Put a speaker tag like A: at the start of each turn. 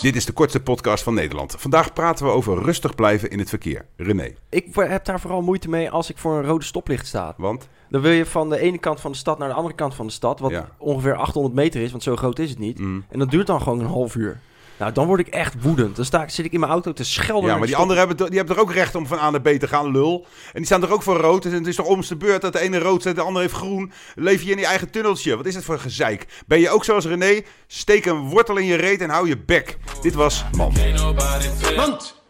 A: Dit is de kortste podcast van Nederland. Vandaag praten we over rustig blijven in het verkeer. René,
B: Ik heb daar vooral moeite mee als ik voor een rode stoplicht sta.
A: want?
B: Dan wil je van de ene kant van de stad naar de andere kant van de stad, wat
A: Ja.
B: ongeveer 800 meter is, want zo groot is het niet.
A: Mm.
B: En dat duurt dan gewoon een half uur. Nou, dan word ik echt woedend. Dan sta ik, zit ik in mijn auto te schelden.
A: Ja, maar die anderen hebben, die hebben toch ook recht om van A naar B te gaan, lul. En die staan toch ook voor rood. Dus het is toch om de beurt dat de ene rood zet, de andere heeft groen. Leef je in je eigen tunneltje. Wat is het voor gezeik? Ben je ook zoals René? Steek een wortel in je reet en hou je bek. Dit was Man.
C: Mand.